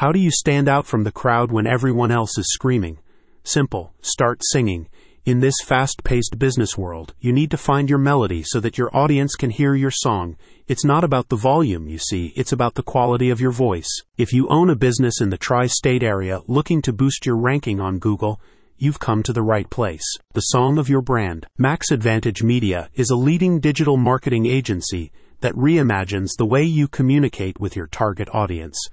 How do you stand out from the crowd when everyone else is screaming? Simple. Start singing. In this fast paced business world, you need to find your melody so that your audience can hear your song. It's not about the volume, you see, it's about the quality of your voice. If you own a business in the tri state area looking to boost your ranking on Google, you've come to the right place. The song of your brand. Max Advantage Media is a leading digital marketing agency that reimagines the way you communicate with your target audience.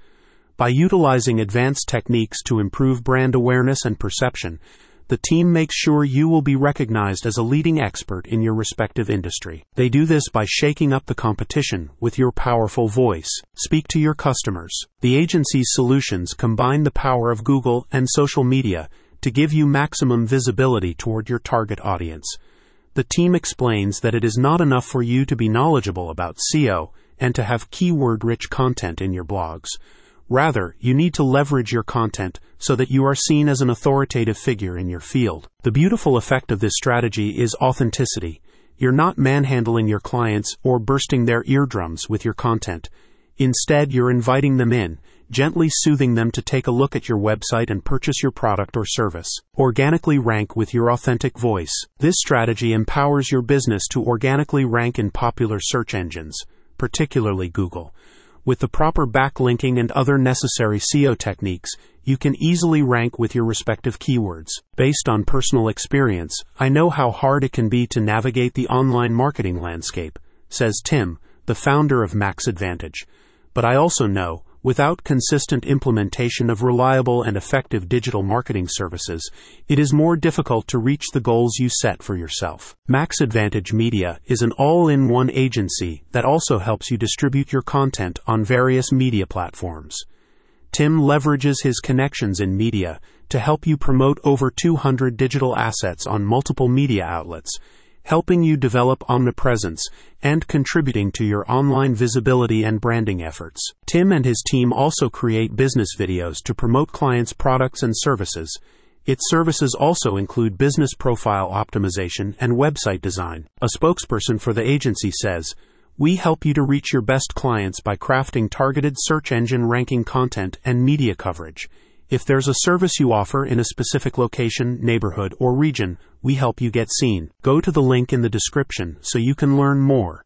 By utilizing advanced techniques to improve brand awareness and perception, the team makes sure you will be recognized as a leading expert in your respective industry. They do this by shaking up the competition with your powerful voice. Speak to your customers. The agency's solutions combine the power of Google and social media to give you maximum visibility toward your target audience. The team explains that it is not enough for you to be knowledgeable about SEO and to have keyword rich content in your blogs. Rather, you need to leverage your content so that you are seen as an authoritative figure in your field. The beautiful effect of this strategy is authenticity. You're not manhandling your clients or bursting their eardrums with your content. Instead, you're inviting them in, gently soothing them to take a look at your website and purchase your product or service. Organically rank with your authentic voice. This strategy empowers your business to organically rank in popular search engines, particularly Google. With the proper backlinking and other necessary SEO techniques, you can easily rank with your respective keywords. Based on personal experience, I know how hard it can be to navigate the online marketing landscape, says Tim, the founder of Max Advantage. But I also know Without consistent implementation of reliable and effective digital marketing services, it is more difficult to reach the goals you set for yourself. Max Advantage Media is an all in one agency that also helps you distribute your content on various media platforms. Tim leverages his connections in media to help you promote over 200 digital assets on multiple media outlets helping you develop omnipresence and contributing to your online visibility and branding efforts. Tim and his team also create business videos to promote clients' products and services. Its services also include business profile optimization and website design. A spokesperson for the agency says, we help you to reach your best clients by crafting targeted search engine ranking content and media coverage. If there's a service you offer in a specific location, neighborhood, or region, we help you get seen. Go to the link in the description so you can learn more.